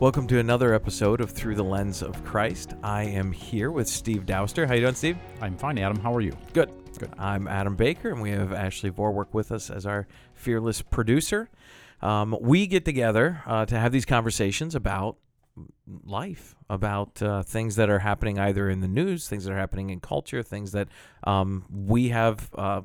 Welcome to another episode of Through the Lens of Christ. I am here with Steve Dauster. How you doing, Steve? I'm fine, Adam. How are you? Good. Good. I'm Adam Baker, and we have Ashley Vorwerk with us as our fearless producer. Um, we get together uh, to have these conversations about life, about uh, things that are happening either in the news, things that are happening in culture, things that um, we have uh,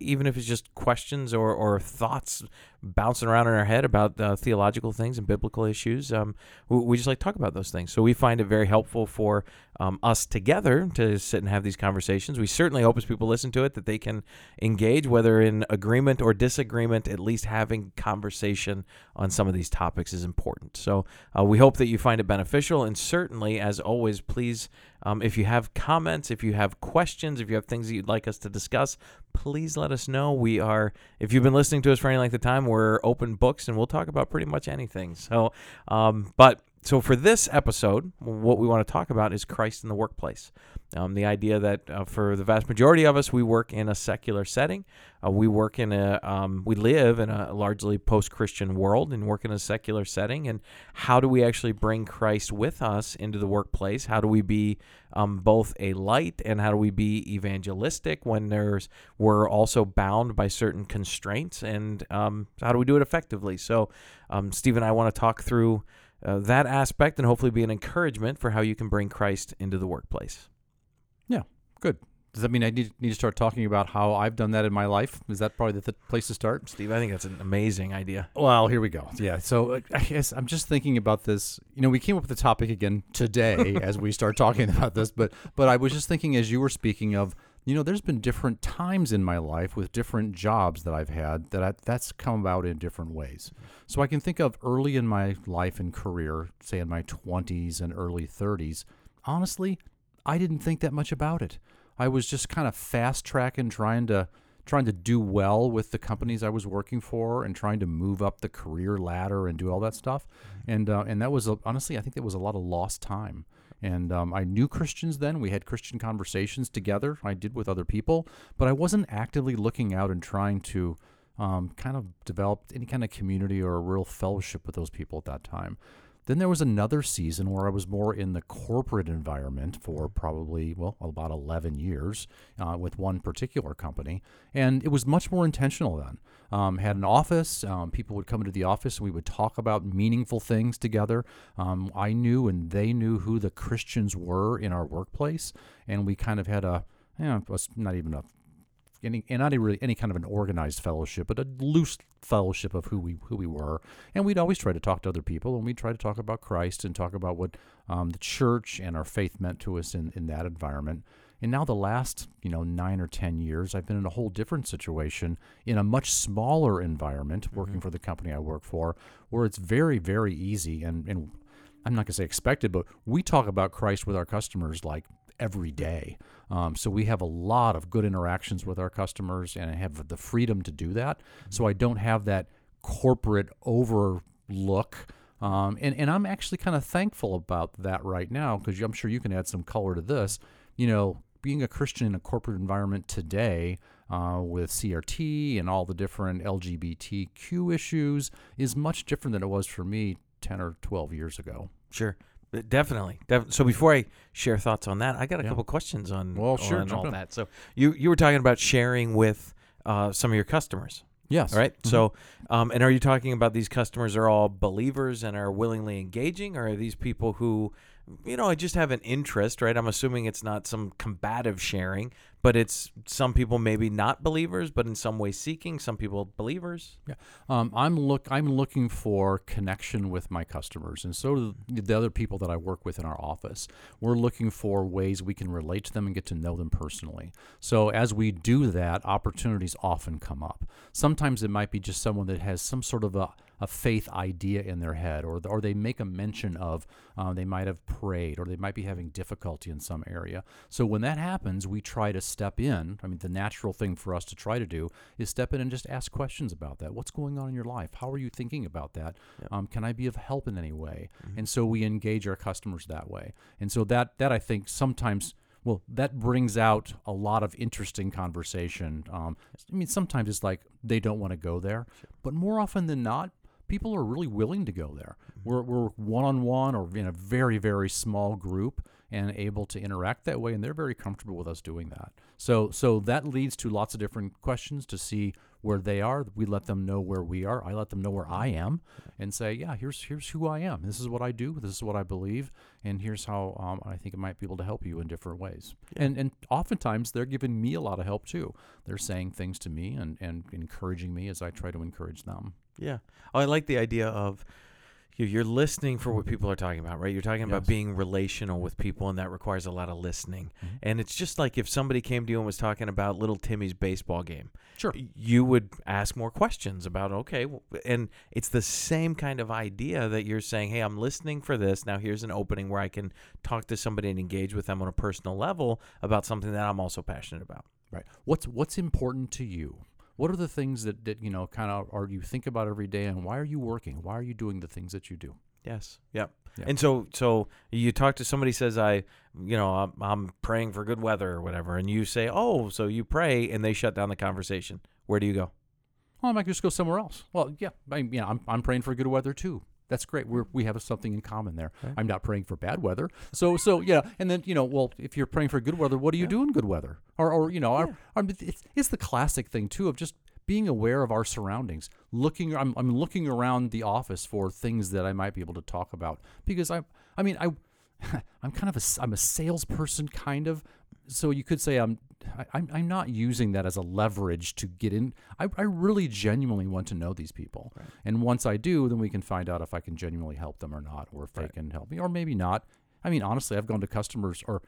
even if it's just questions or, or thoughts bouncing around in our head about uh, theological things and biblical issues, um, we, we, just like talk about those things. So we find it very helpful for um, us together to sit and have these conversations. We certainly hope as people listen to it that they can engage, whether in agreement or disagreement, at least having conversation on some of these topics is important. So uh, we hope that you find it beneficial. And certainly, as always, please um, if you have comments, if you have questions, if you have things that you'd like us to discuss, please let us know. We are, if you've been listening to us for any length of time, we're open books and we'll talk about pretty much anything. So, um, but so for this episode, what we want to talk about is Christ in the workplace. Um, the idea that uh, for the vast majority of us, we work in a secular setting. Uh, we work in a, um, we live in a largely post-Christian world and work in a secular setting. And how do we actually bring Christ with us into the workplace? How do we be um, both a light and how do we be evangelistic when there's we're also bound by certain constraints? And um, how do we do it effectively? So, um, Steve and I want to talk through. Uh, that aspect and hopefully be an encouragement for how you can bring Christ into the workplace. Yeah, good. Does that mean I need, need to start talking about how I've done that in my life? Is that probably the th- place to start? Steve, I think that's an amazing idea. Well, here we go. Yeah. So uh, I guess I'm just thinking about this. You know, we came up with the topic again today as we start talking about this, but but I was just thinking as you were speaking of, you know, there's been different times in my life with different jobs that I've had that I, that's come about in different ways. So I can think of early in my life and career, say in my 20s and early 30s. Honestly, I didn't think that much about it. I was just kind of fast tracking, trying to trying to do well with the companies I was working for, and trying to move up the career ladder and do all that stuff. Mm-hmm. And uh, and that was honestly, I think that was a lot of lost time. And um, I knew Christians then. We had Christian conversations together. I did with other people, but I wasn't actively looking out and trying to um, kind of develop any kind of community or a real fellowship with those people at that time. Then there was another season where I was more in the corporate environment for probably, well, about 11 years uh, with one particular company. And it was much more intentional then. Um, had an office. Um, people would come into the office and we would talk about meaningful things together. Um, I knew and they knew who the Christians were in our workplace. And we kind of had a, you know, not even a any and not really any kind of an organized fellowship, but a loose fellowship of who we who we were. And we'd always try to talk to other people, and we'd try to talk about Christ and talk about what um, the church and our faith meant to us in in that environment. And now the last you know nine or ten years, I've been in a whole different situation in a much smaller environment, working mm-hmm. for the company I work for, where it's very very easy and and I'm not going to say expected, but we talk about Christ with our customers like every day. Um, so we have a lot of good interactions with our customers and I have the freedom to do that. Mm-hmm. So I don't have that corporate overlook. Um, and, and I'm actually kind of thankful about that right now because I'm sure you can add some color to this. You know, being a Christian in a corporate environment today uh, with CRT and all the different LGBTQ issues is much different than it was for me 10 or 12 years ago. Sure. Uh, definitely. Def- so before I share thoughts on that, I got a yeah. couple questions on, well, sure, on all that. So you you were talking about sharing with uh, some of your customers. Yes. Right. Mm-hmm. So, um, and are you talking about these customers are all believers and are willingly engaging, or are these people who you know, I just have an interest, right? I'm assuming it's not some combative sharing, but it's some people maybe not believers, but in some way seeking. Some people believers. Yeah, um, I'm look. I'm looking for connection with my customers, and so do the other people that I work with in our office. We're looking for ways we can relate to them and get to know them personally. So as we do that, opportunities often come up. Sometimes it might be just someone that has some sort of a a faith idea in their head, or or they make a mention of uh, they might have prayed, or they might be having difficulty in some area. So when that happens, we try to step in. I mean, the natural thing for us to try to do is step in and just ask questions about that. What's going on in your life? How are you thinking about that? Um, can I be of help in any way? Mm-hmm. And so we engage our customers that way. And so that that I think sometimes well, that brings out a lot of interesting conversation. Um, I mean, sometimes it's like they don't want to go there, but more often than not, people are really willing to go there. We're we're one on one or in a very very small group and able to interact that way, and they're very comfortable with us doing that. So so that leads to lots of different questions to see where they are. We let them know where we are. I let them know where I am, and say, yeah, here's here's who I am. This is what I do. This is what I believe, and here's how um, I think it might be able to help you in different ways. And and oftentimes they're giving me a lot of help too. They're saying things to me and and encouraging me as I try to encourage them. Yeah. Oh, I like the idea of you- you're listening for what people are talking about, right? You're talking about being relational with people, and that requires a lot of listening. Mhm. And it's just like if somebody came to you and was talking about little Timmy's baseball game, Sure. you would ask more questions about, okay, and it's the same kind of idea that you're saying, hey, I'm listening for this. Now here's an opening where I can talk to somebody and engage with them on a personal level about something that I'm also passionate about. Right. What's what's important to you? What are the things that, that you know kind of are you think about every day and why are you working? Why are you doing the things that you do? Yes. Yep. Yeah. And so, so you talk to somebody says, I, you know, I'm, I'm praying for good weather or whatever, and you say, oh, so you pray, and they shut down the conversation. Where do you go? Well, I might just go somewhere else. Well, yeah, I, you know, I'm, I'm praying for good weather too. That's great. We're, we have something in common there. Right. I'm not praying for bad weather. So, so yeah. And then, you know, well, if you're praying for good weather, what do you Yeah. do in good weather? Or, or you know, our, our, it's, it's the classic thing too of just being aware of our surroundings. Looking, I'm, I'm looking around the office for things that I might be able to talk about because I, I mean, I, I'm kind of a, I'm a salesperson kind of. So you could say I'm, I, I'm, I'm not using that as a leverage to get in. I, I really genuinely want to know these people. Right. And once I do, then we can find out if I can genuinely help them or not, or if Right. they can help me, or maybe not. I mean, honestly, I've gone to customers or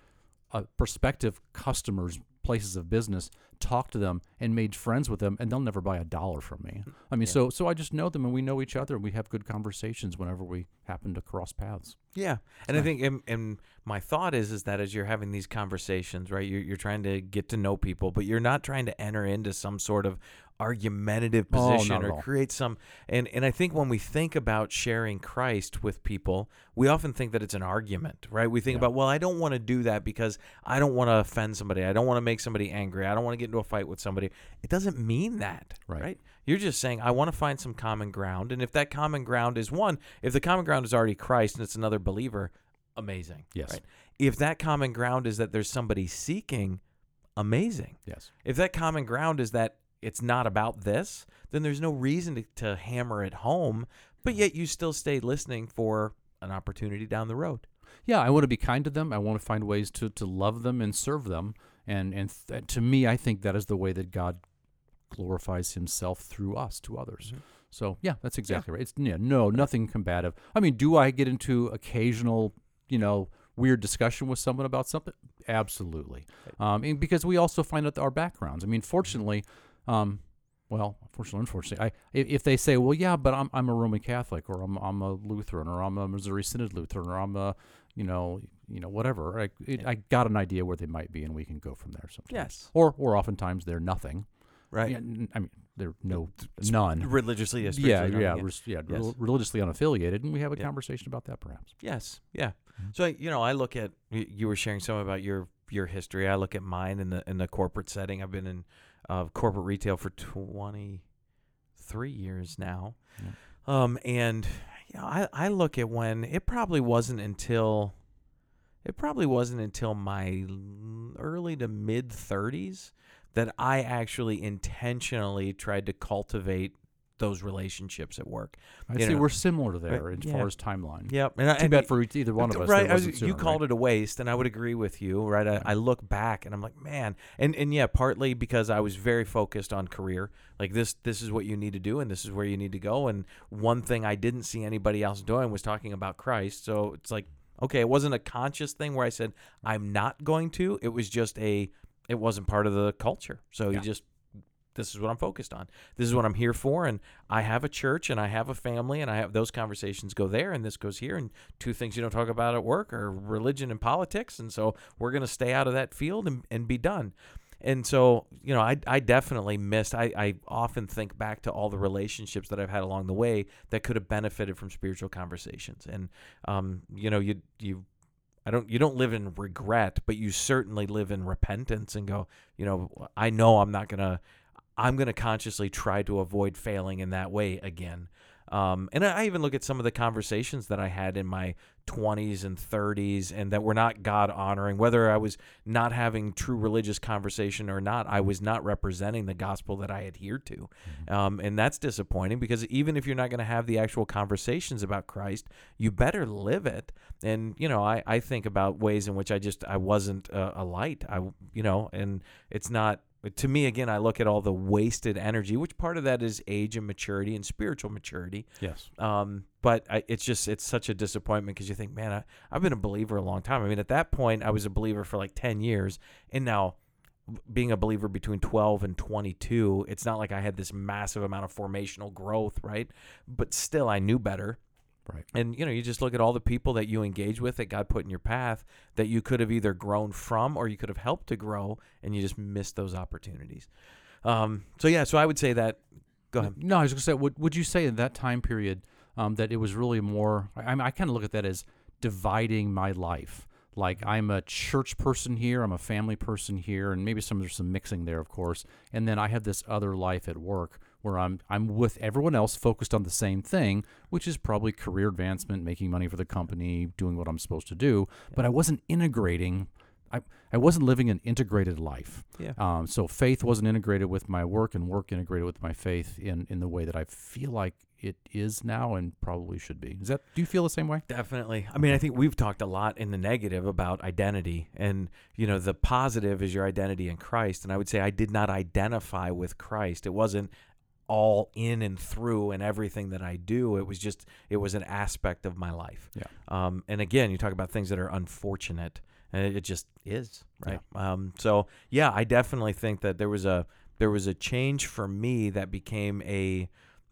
uh, prospective customers, places of business, talked to them and made friends with them, and they'll never buy a dollar from me. I mean, Yeah. so so I just know them and we know each other, and we have good conversations whenever we happen to cross paths. Yeah, and I think, and, and my thought is, is that as you're having these conversations, right, you're, you're trying to get to know people, but you're not trying to enter into some sort of argumentative Oh, position at or create some. And and I think when we think about sharing Christ with people, we often think that it's an argument, right? We think Yeah. about, well, I don't want to do that because I don't want to offend somebody, I don't want to make somebody angry, I don't want to get into a fight with somebody. It doesn't mean that, Right. right? You're just saying, I want to find some common ground. And if that common ground is one, if the common ground is already Christ and it's another believer, amazing. Yes. Right? If that common ground is that there's somebody seeking, amazing. Yes. If that common ground is that it's not about this, then there's no reason to, to hammer it home, but yet you still stay listening for an opportunity down the road. Yeah, I want to be kind to them. I want to find ways to, to love them and serve them. And and th- to me, I think that is the way that God glorifies Himself through us to others. Mhm. So yeah, that's exactly right. It's yeah, no, nothing combative. I mean, do I get into occasional, you know, weird discussion with someone about something? Absolutely. Um, and because we also find out our backgrounds. I mean, fortunately, um, well, fortunately, unfortunately, I if, they say, well, yeah, but I'm I'm a Roman Catholic, or I'm I'm a Lutheran, or I'm a Missouri Synod Lutheran, or I'm a you know you know whatever. I it, I got an idea where they might be, and we can go from there. Sometimes. Yes. Or or oftentimes they're nothing. Right. Yeah, I mean, they're no none. Religiously. Yeah, yeah, yeah. res- yeah, Yes. rel- religiously unaffiliated, and we have a Yeah. conversation about that, perhaps. Yes. Yeah. Mhm. So you know, I look at you were sharing some about your your history. I look at mine in the in the corporate setting. I've been in uh, corporate retail for twenty three years now, um, and you know, I I look at when it probably wasn't until it probably wasn't until my early to mid thirties that I actually intentionally tried to cultivate those relationships at work. I'd You say know, we're similar there right, as yeah. far as timeline. Yep, and, I- Too and bad for either one of us. right, I was- wasn't you sooner, called right? it a waste, and I would agree with you. Right, I, I look back and I'm like, man, and and yeah, partly because I was very focused on career. Like this, this is what you need to do, and this is where you need to go. And one thing I didn't see anybody else doing was talking about Christ. So it's like, okay, it wasn't a conscious thing where I said I'm not going to. It was just a, it wasn't part of the culture. So Yeah. you just. This is what I'm focused on. This is what I'm here for, and I have a church, and I have a family, and I have those conversations go there, and this goes here, and two things you don't talk about at work are religion and politics. And so we're going to stay out of that field and, and be done. And so, you know, I, I definitely missed, I, I often think back to all the relationships that I've had along the way that could have benefited from spiritual conversations. And, um, you know, you, you, I don't, you don't live in regret, but you certainly live in repentance and go, you know, I know I'm not going to, I'm going to consciously try to avoid failing in that way again. Um, and I even look at some of the conversations that I had in my 20s and 30s and that were not God honoring, whether I was not having true religious conversation or not, I was not representing the gospel that I adhered to. Um, and that's disappointing because even if you're not going to have the actual conversations about Christ, you better live it. And, you know, I, I think about ways in which I just, I wasn't a, a light. I, you know, and it's not, to me again i look at all the wasted energy which part of that is age and maturity and spiritual maturity Yes. um, but I, it's just it's such a disappointment because you think, man, I, I've been a believer a long time. I mean, at that point, I was a believer for like ten years, and now being a believer between 12 and 22 it's not like i had this massive amount of formational growth right but still i knew better Right. and you know you just look at all the people that you engage with that god put in your path that you could have either grown from or you could have helped to grow and you just missed those opportunities um, so yeah so i would say that go ahead No, I was going to say, would, would you say in that time period um, that it was really more? I, I, mean, I kind of look at that as dividing my life. Like I'm a church person here, I'm a family person here, and maybe some there's some mixing there, of course. And then I have this other life at work where I'm I'm with everyone else focused on the same thing, which is probably career advancement, making money for the company, doing what I'm supposed to do. But I wasn't integrating. I, I wasn't living an integrated life. Yeah. Um, so faith wasn't integrated with my work, and work integrated with my faith in in the way that I feel like it is now, and probably should be. Is that? Do you feel the same way? Definitely. I mean, I think we've talked a lot in the negative about identity. And, you know, the positive is your identity in Christ. And I would say I did not identify with Christ. It wasn't all in and through and everything that I do. It was just, it was an aspect of my life. Yeah. Um, and again, you talk about things that are unfortunate, and it just is, right? Um, so, yeah, I definitely think that there was a, there was a change for me that became a,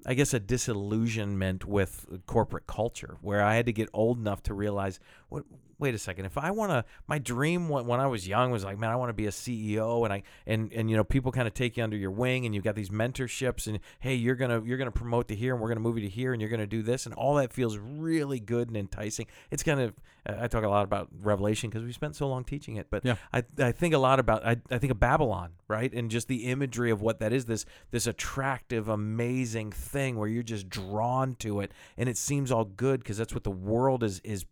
I guess a disillusionment with corporate culture where I had to get old enough to realize what wait a second if I want to my dream when, I was young was like man I want to be a CEO and I and and you know people kind of take you under your wing and you've got these mentorships and hey you're going to you're going to promote to here and we're going to move you to here and you're going to do this and all that feels really good and enticing it's kind of I talk a lot about revelation because we spent so long teaching it but Yeah. I, I think a lot about I, I think of Babylon, right? And just the imagery of what that is this this attractive, amazing thing where you're just drawn to it and it seems all good because that's what the world is is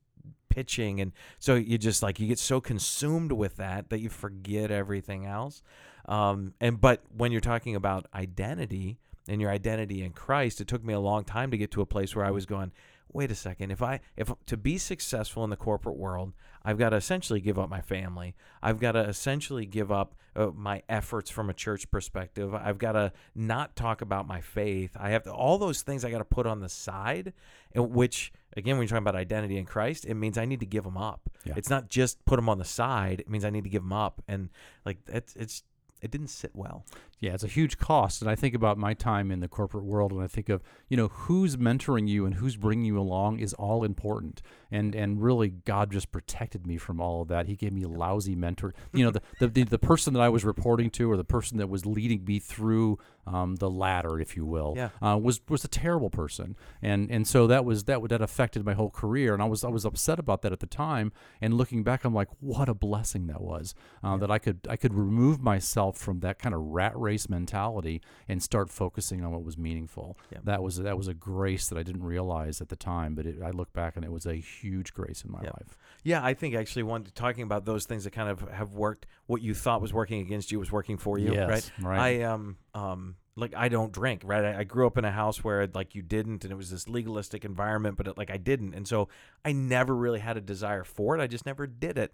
pitching and so you just like you get so consumed with that that you forget everything else. Um and but when you're talking about identity and your identity in Christ, it took me a long time to get to a place where I was going, wait a second if i if to be successful in the corporate world i've got to essentially give up my family. I've got to essentially give up uh, my efforts from a church perspective. I've got to not talk about my faith. I have to all those things i got to put on the side which again when you're talking about identity in christ it means i need to give them up. Yeah. it's not just put them on the side. It means i need to give them up. And like it's it's it didn't sit well Yeah, it's a huge cost. And I think about my time in the corporate world when I think of, you know, who's mentoring you and who's bringing you along is all important. And and really, God just protected me from all of that. He gave me a lousy mentor. You know, the, the, the, the person that I was reporting to or the person that was leading me through um, the ladder, if you will, Yeah. uh, was was a terrible person. And and so that was that that affected my whole career. And I was I was upset about that at the time. And looking back, I'm like, what a blessing that was. Uh, That I could I could remove myself from that kind of rat race mentality and start focusing on what was meaningful. Yeah. That was that was a grace that I didn't realize at the time, but it, I look back and it was a huge grace in my Yeah. life. Yeah, I think actually one talking about those things that kind of have worked. What you thought was working against you was working for you, Yes, right? right. I um um like I don't drink, right? I, I grew up in a house where like you didn't, and it was this legalistic environment, but it, like I didn't, and so I never really had a desire for it. I just never did it.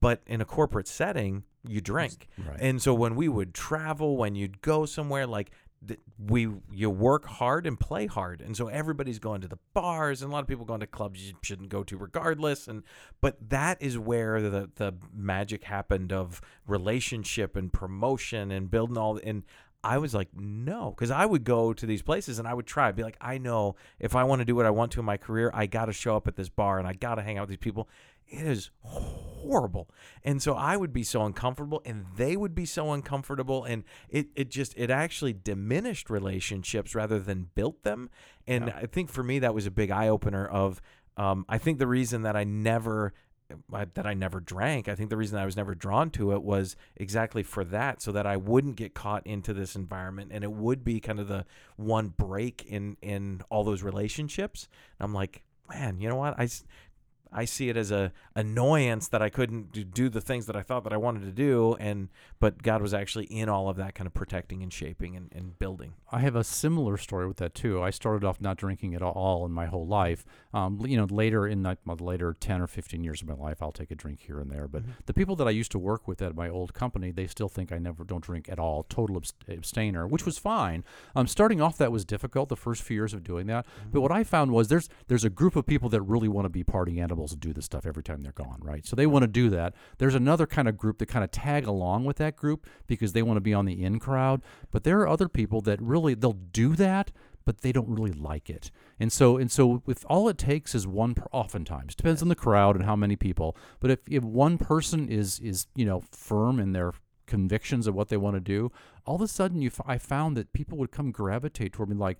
But in a corporate setting, you drink, Right. and so when we would travel, when you'd go somewhere, like th- we you work hard and play hard, and so everybody's going to the bars, and a lot of people going to clubs you shouldn't go to regardless. And but that is where the the magic happened of relationship and promotion and building all. And I was like, no, because I would go to these places and I would try, be like, I know if I want to do what I want to in my career, I got to show up at this bar and I got to hang out with these people. It is horrible. And so I would be so uncomfortable and they would be so uncomfortable. And it, it just, it actually diminished relationships rather than built them. And Yeah. I think for me, that was a big eye opener of, um, I think the reason that I never I, that I never drank. I think the reason I was never drawn to it was exactly for that, so that I wouldn't get caught into this environment, and it would be kind of the one break in in all those relationships. And I'm like, man, you know what? I I see it as a annoyance that I couldn't do- the things that I thought that I wanted to do, and but God was actually in all of that, kind of protecting and shaping and, and building. I have a similar story with that too. I started off not drinking at all in my whole life. Um, you know, later in the my later ten or fifteen years of my life, I'll take a drink here and there. But the people that I used to work with at my old company, they still think I never don't drink at all, total abst- abstainer, which was fine. Um, starting off, that was difficult the first few years of doing that. But what I found was there's there's a group of people that really want to be party animals and do this stuff every time they're gone, right? So they want to do that. There's another kind of group that kind of tag along with that group because they want to be on the in crowd. But there are other people that really they'll do that, but they don't really like it. And so and so if all it takes is one per, oftentimes depends on the crowd and how many people. But if, if one person is is you know firm in their convictions of what they want to do, all of a sudden you f- I found that people would come gravitate toward me like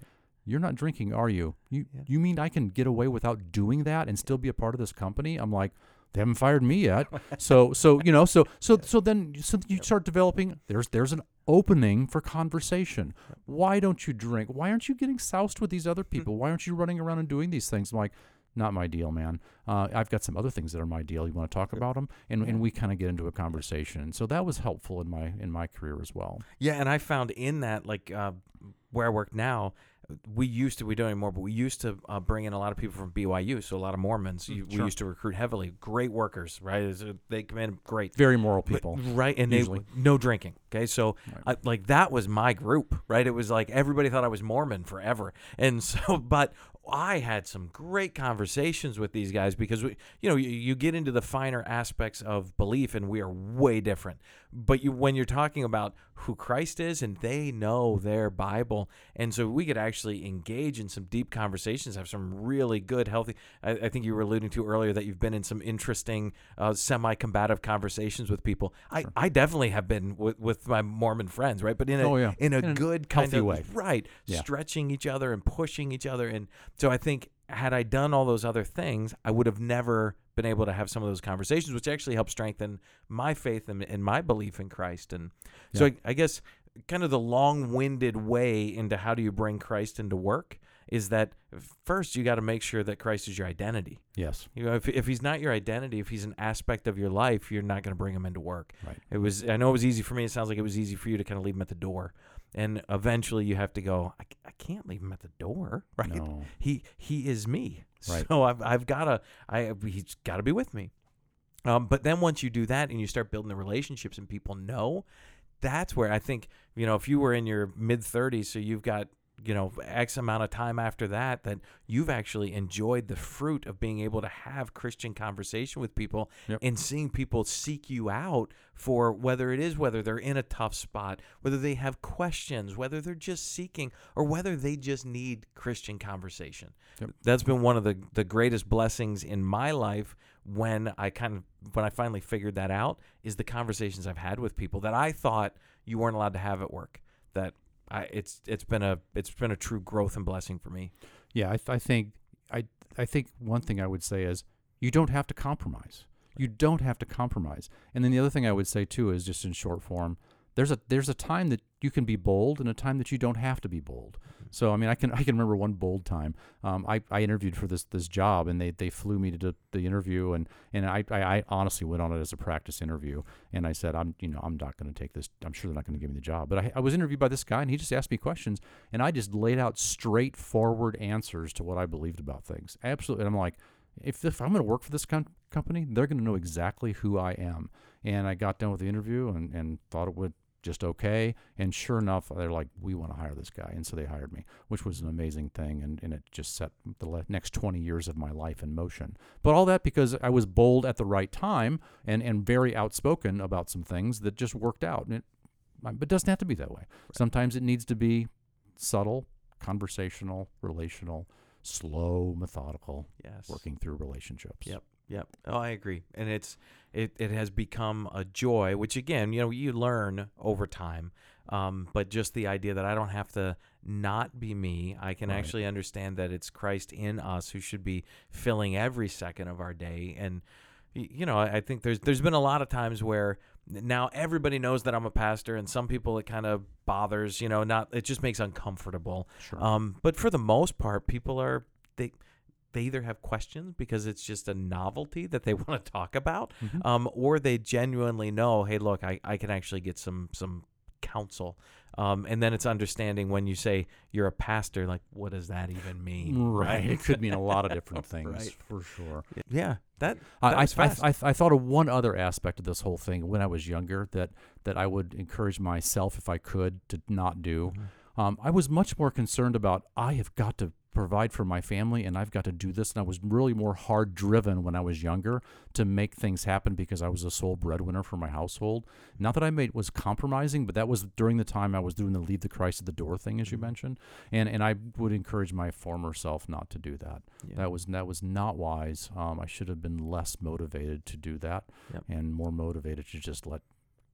you're not drinking, are you? You Yeah. you mean I can get away without doing that and still be a part of this company? I'm like, they haven't fired me yet. so so you know so so so then so you start developing. There's there's an opening for conversation. Why don't you drink? Why aren't you getting soused with these other people? Why aren't you running around and doing these things? I'm like. Not my deal, man. Uh, I've got some other things that are my deal. You want to talk about them, and, and we kind of get into a conversation. So that was helpful in my in my career as well. Yeah, and I found in that, like uh, where I work now, we used to, we don't anymore, but we used to uh, bring in a lot of people from BYU, so a lot of Mormons. You, We used to recruit heavily. Great workers, right? Uh, They come in great. Very moral But- people. right? And usually. they no drinking. Okay, so Right. I, like that was my group, right? It was like everybody thought I was Mormon forever, and so but I had some great conversations with these guys because we, you know, you, you get into the finer aspects of belief, and we are way different. But you, when you're talking about who Christ is, and they know their Bible, and so we could actually engage in some deep conversations, have some really good, healthy. I, I think you were alluding to earlier that you've been in some interesting, uh, semi-combative conversations with people. I, I definitely have been with, with my Mormon friends, right? But in a Oh, yeah. in a In a good kind healthy of way. right, Yeah. stretching each other and pushing each other, and so I think had I done all those other things, I would have never been able to have some of those conversations, which actually helped strengthen my faith and, and my belief in Christ. And so Yeah. I, I guess kind of the long-winded way into how do you bring Christ into work is that first you got to make sure that Christ is your identity. Yes. You know, if, if he's not your identity, if he's an aspect of your life, you're not going to bring him into work. Right. It was. I know it was easy for me. It sounds like it was easy for you to kind of leave him at the door, and eventually you have to go. I, I can't leave him at the door, right? No. He he is me, Right. so I've I've got to. I he's got to be with me. Um, but then once you do that and you start building the relationships and people know, that's where I think you know if you were in your mid 30s, so you've got you know x amount of time after that that you've actually enjoyed the fruit of being able to have christian conversation with people Yep. and seeing people seek you out for whether it is whether they're in a tough spot whether they have questions whether they're just seeking or whether they just need christian conversation Yep. that's been one of the the greatest blessings in my life when i kind of when i finally figured that out is the conversations i've had with people that i thought you weren't allowed to have at work that I, it's it's been a it's been a true growth and blessing for me. Yeah, I, th- I think I I think one thing I would say is you don't have to compromise. You don't have to compromise. And then the other thing I would say too is just in short form, there's a there's a time that you can be bold and a time that you don't have to be bold. So I mean, I can I can remember one bold time. Um, I, I interviewed for this this job and they, they flew me to the, the interview and and I, I I honestly went on it as a practice interview and I said I'm you know I'm not going to take this. I'm sure they're not going to give me the job. But I, I was interviewed by this guy and he just asked me questions and I just laid out straightforward answers to what I believed about things. Absolutely, and I'm like, if, if I'm going to work for this com- company, they're going to know exactly who I am. And I got done with the interview and, and thought it would just okay. And sure enough, they're like, we want to hire this guy. And so they hired me, which was an amazing thing. And, and it just set the le- next 20 years of my life in motion. But all that because I was bold at the right time and, and very outspoken about some things that just worked out. And it, but it doesn't have to be that way. Sometimes it needs to be subtle, conversational, relational, slow, methodical, Yes. working through relationships. Yep. Yep. Oh, I agree. And it's it, it has become a joy, which again, you know, you learn over time. Um, but just the idea that I don't have to not be me, I can Right. actually understand that it's Christ in us who should be filling every second of our day. And you know, I, I think there's there's been a lot of times where now everybody knows that I'm a pastor, and some people it kind of bothers. You know, not it just makes uncomfortable. Sure. Um, but for the most part, people are they they either have questions because it's just a novelty that they want to talk about, Mhm. um, or they genuinely know, hey, look, I, I can actually get some some counsel. Um, and then it's understanding when you say you're a pastor, like what does that even mean? right. It could mean a lot of different things Right. for sure. Yeah, that, that I, I, was fast. I, I, I thought of one other aspect of this whole thing when I was younger that, that I would encourage myself, if I could, to not do. Mm-hmm. Um, I was much more concerned about I have got to provide for my family and I've got to do this. And I was really more hard driven when I was younger to make things happen because I was a sole breadwinner for my household. Not that I made was compromising, but that was during the time I was doing the leave the Christ at the door thing, as you Mhm. mentioned. And and I would encourage my former self not to do that. Yeah. That was that was not wise. Um, I should have been less motivated to do that Yep. and more motivated to just let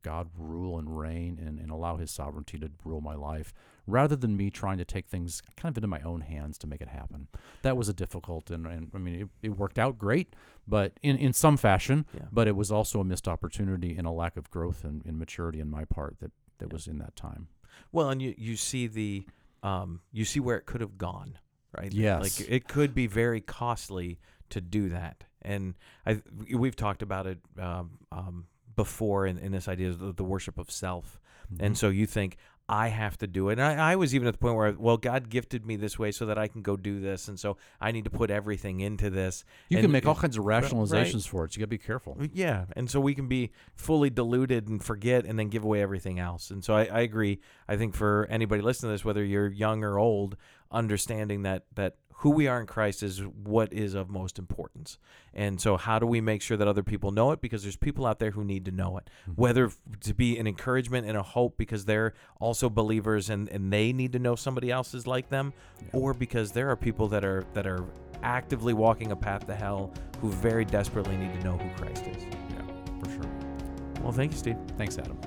God rule and reign and, and allow his sovereignty to rule my life rather than me trying to take things kind of into my own hands to make it happen. That was a difficult and, and I mean it, it worked out great, but in, in some fashion, yeah. but it was also a missed opportunity and a lack of growth and, and maturity in my part that, that Yeah. was in that time. Well, and you you see the um you see where it could have gone, right? Yes. Like it could be very costly to do that, and I we've talked about it um, um, before in, in this idea of the, the worship of self, and Mhm. so you think I have to do it. And I, I was even at the point where, well, God gifted me this way so that I can go do this, and so I need to put everything into this. you can make all kinds of right. rationalizations for it. So you got to be careful. Yeah, and so we can be fully deluded and forget, and then give away everything else. And so I, I agree. I think for anybody listening to this, whether you're young or old, understanding that that who we are in Christ is what is of most importance. And so, how do we make sure that other people know it? Because there's people out there who need to know it, Mhm. whether to be an encouragement and a hope because they're also believers and, and they need to know somebody else is like them, Yeah. or because there are people that are that are actively walking a path to hell who very desperately need to know who Christ is. yeah, for sure. Well, thank you, Steve. Thanks, Adam.